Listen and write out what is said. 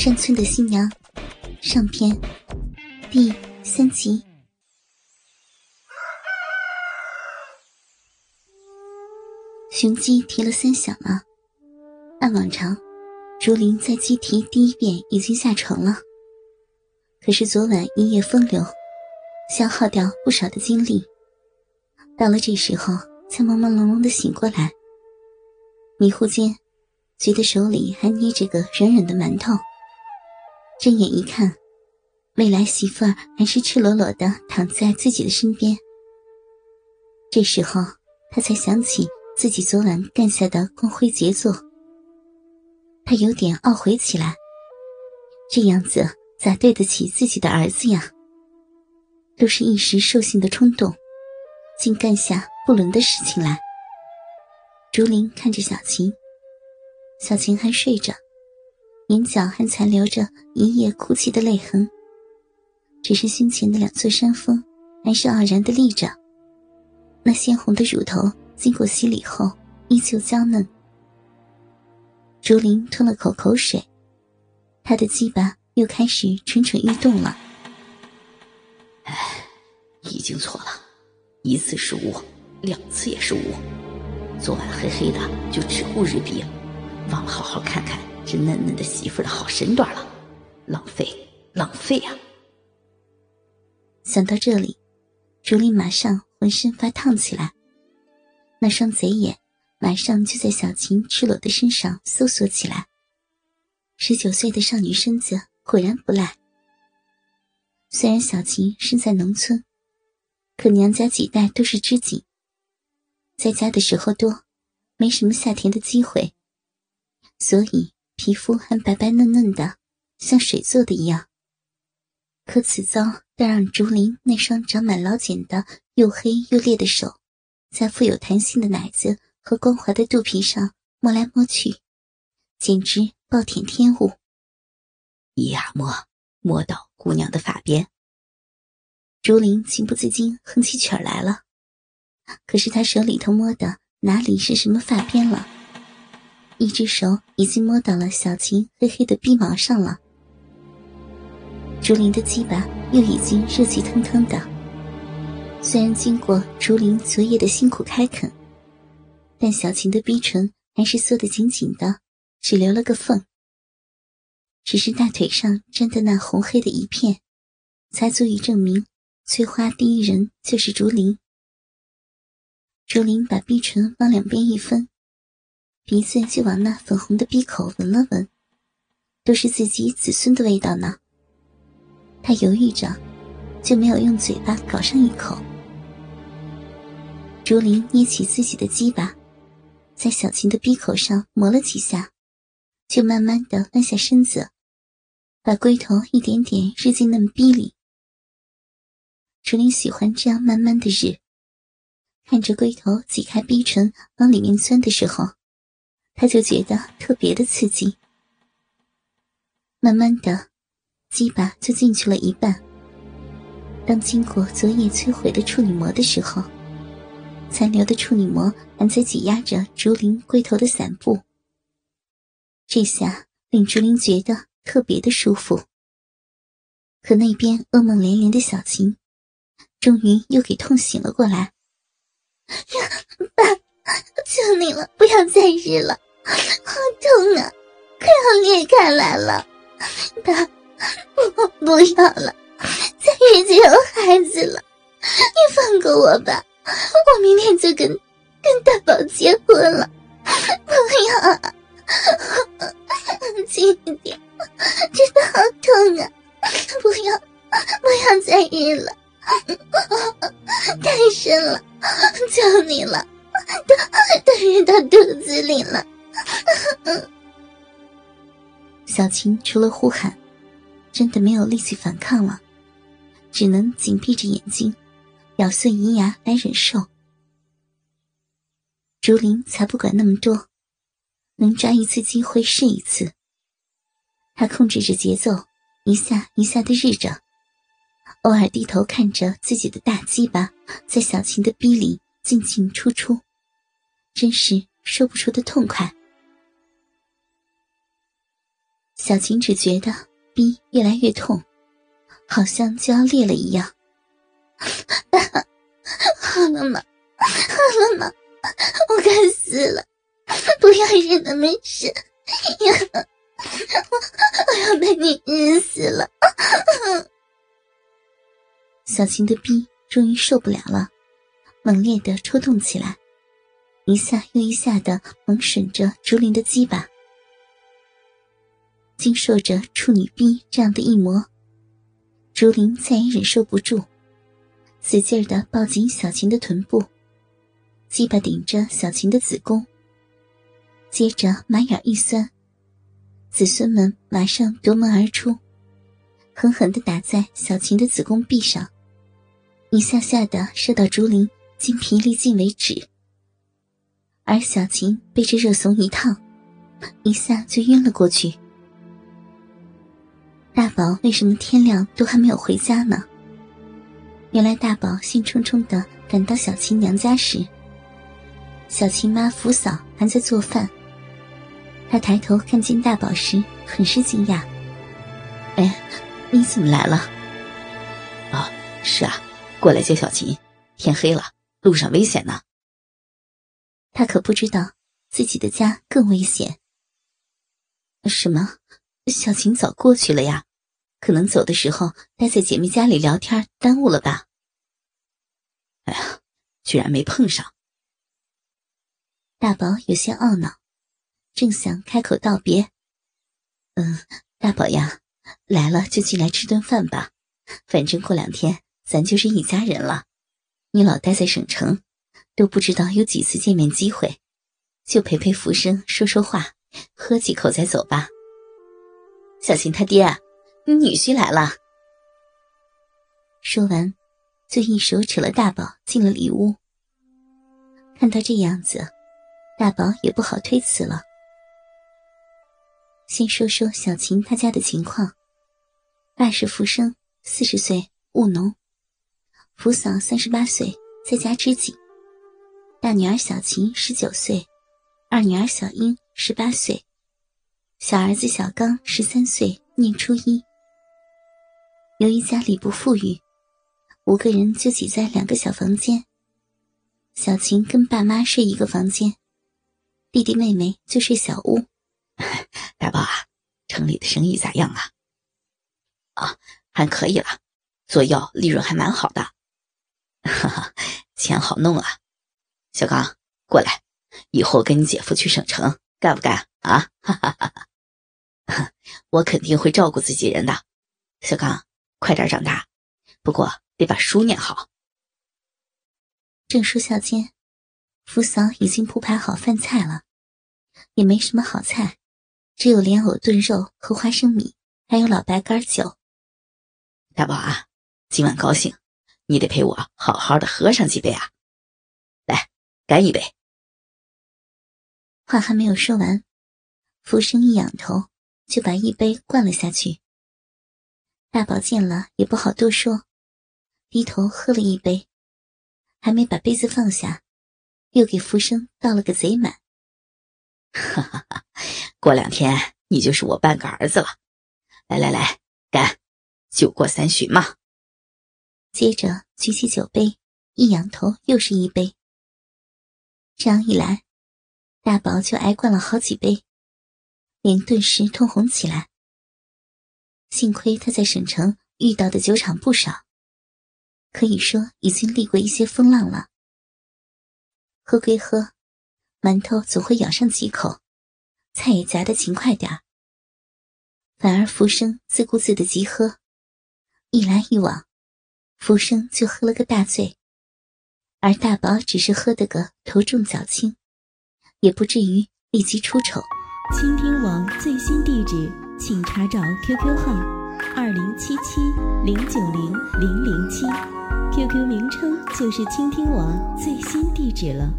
山村的新娘上篇第三集。雄鸡啼了三响了。按往常，竹林在鸡啼第一遍已经下床了。可是昨晚一夜风流，消耗掉不少的精力。到了这时候，才朦朦胧胧的醒过来。迷糊间，觉得手里还捏着个软软的馒头。睁眼一看，未来媳妇儿还是赤裸裸的躺在自己的身边。这时候，他才想起自己昨晚干下的光辉杰作。他有点懊悔起来，这样子咋对得起自己的儿子呀？都是一时兽性的冲动，竟干下不伦的事情来。竹林看着小琴，小琴还睡着。眼角还残留着一夜哭泣的泪痕，只是胸前的两座山峰还是傲然的立着。那鲜红的乳头经过洗礼后依旧娇嫩。竹林吞了口口水，他的鸡巴又开始蠢蠢欲动了。哎，已经错了，一次是误，两次也是误。昨晚黑黑的就只顾日比，忘了好好看看。是嫩嫩的媳妇的好身段了，浪费，浪费啊！想到这里，竹林马上浑身发烫起来，那双贼眼马上就在小琴赤裸的身上搜索起来。十九岁的少女身子果然不赖。虽然小琴身在农村，可娘家几代都是织锦，在家的时候多，没什么下田的机会，所以。皮肤还白白嫩嫩的，像水做的一样。可此遭倒让竹林那双长满老茧的又黑又裂的手，在富有弹性的奶子和光滑的肚皮上摸来摸去，简直暴殄天物。一呀摸，摸到姑娘的发边。竹林情不自禁哼起曲儿来了。可是他手里头摸的哪里是什么发边了？一只手已经摸到了小琴黑黑的鼻毛上了，竹林的鸡巴又已经热气腾腾的。虽然经过竹林昨夜的辛苦开垦，但小琴的逼唇还是缩得紧紧的，只留了个缝。只是大腿上沾的那红黑的一片，才足以证明翠花第一人就是竹林。竹林把逼唇往两边一分。鼻子就往那粉红的鼻口闻了闻，都是自己子孙的味道呢。他犹豫着，就没有用嘴巴搞上一口。竹林捏起自己的鸡巴，在小琴的鼻口上磨了几下，就慢慢的弯下身子，把龟头一点点日进嫩逼里。竹林喜欢这样慢慢的日，看着龟头挤开逼唇往里面钻的时候。他就觉得特别的刺激，慢慢的，鸡巴就进去了一半。当经过昨夜摧毁的处女膜的时候，残留的处女膜还在挤压着竹林龟头的伞布。这下令竹林觉得特别的舒服。可那边噩梦连连的小琴，终于又给痛醒了过来。爸，求你了，不要再日了。好痛啊！快要裂开来了，爸，我不要了，再日就有孩子了，你放过我吧，我明天就跟跟大宝结婚了，不要，轻一点，真的好痛啊！不要，不要再日了，太深了，求你了，都都日到肚子里了。小琴除了呼喊，真的没有力气反抗了，只能紧闭着眼睛，咬碎银牙来忍受。竹林才不管那么多，能抓一次机会是一次。他控制着节奏，一下一下的日着，偶尔低头看着自己的大鸡巴在小琴的逼里进进出出，真是说不出的痛快。小琴只觉得逼越来越痛，好像就要裂了一样。好了吗？好了吗？我该死了！不要忍了，没事。我我要被你日死了！小琴的逼终于受不了了，猛烈的抽动起来，一下又一下的猛吮着竹林的鸡巴。经受着处女逼这样的一磨，竹林再也忍受不住，使劲的抱紧小琴的臀部，鸡巴顶着小琴的子宫，接着马眼一酸，子孙们马上夺门而出，狠狠的打在小琴的子宫壁上，一下下的射到竹林精疲力尽为止，而小琴被这热怂一烫，一下就晕了过去。大宝为什么天亮都还没有回家呢？原来大宝兴冲冲的赶到小琴娘家时，小琴妈福嫂还在做饭。他抬头看见大宝时，很是惊讶：“哎，你怎么来了？”“啊，是啊，过来接小琴。天黑了，路上危险呢。”他可不知道自己的家更危险。什么？小琴早过去了呀？可能走的时候待在姐妹家里聊天，耽误了吧？哎呀，居然没碰上！大宝有些懊恼，正想开口道别。嗯，大宝呀，来了就进来吃顿饭吧，反正过两天咱就是一家人了。你老待在省城，都不知道有几次见面机会，就陪陪福生，说说话，喝几口再走吧。小琴他爹。你女婿来了。说完，就一手扯了大宝进了里屋。看到这样子，大宝也不好推辞了。先说说小琴他家的情况：爸是福生，四十岁，务农；福嫂三十八岁，在家织锦；大女儿小琴十九岁，二女儿小英十八岁，小儿子小刚十三岁，念初一。由于家里不富裕，五个人就挤在两个小房间。小琴跟爸妈睡一个房间，弟弟妹妹就睡小屋。大宝啊，城里的生意咋样啊？啊，还可以了，做药利润还蛮好的。哈哈，钱好弄啊。小刚，过来，以后跟你姐夫去省城，干不干啊？哈哈哈哈！我肯定会照顾自己人的，小刚。快点长大，不过得把书念好。正说笑间，福嫂已经铺排好饭菜了，也没什么好菜，只有莲藕炖肉和花生米，还有老白干酒。大宝啊，今晚高兴，你得陪我好好的喝上几杯啊！来，干一杯。话还没有说完，福生一仰头就把一杯灌了下去。大宝见了也不好多说，低头喝了一杯，还没把杯子放下，又给福生倒了个贼满。哈哈哈！过两天你就是我半个儿子了。来来来，干！酒过三巡嘛。接着举起酒杯，一仰头又是一杯。这样一来，大宝就挨灌了好几杯，脸顿时通红起来。幸亏他在省城遇到的酒厂不少，可以说已经历过一些风浪了。喝归喝，馒头总会咬上几口，菜也夹得勤快点儿。反而福生自顾自的急喝，一来一往，福生就喝了个大醉，而大宝只是喝得个头重脚轻，也不至于立即出丑。倾听王最新地址。请查找 QQ 号二零七七零九零零零七，QQ 名称就是倾听王最新地址了。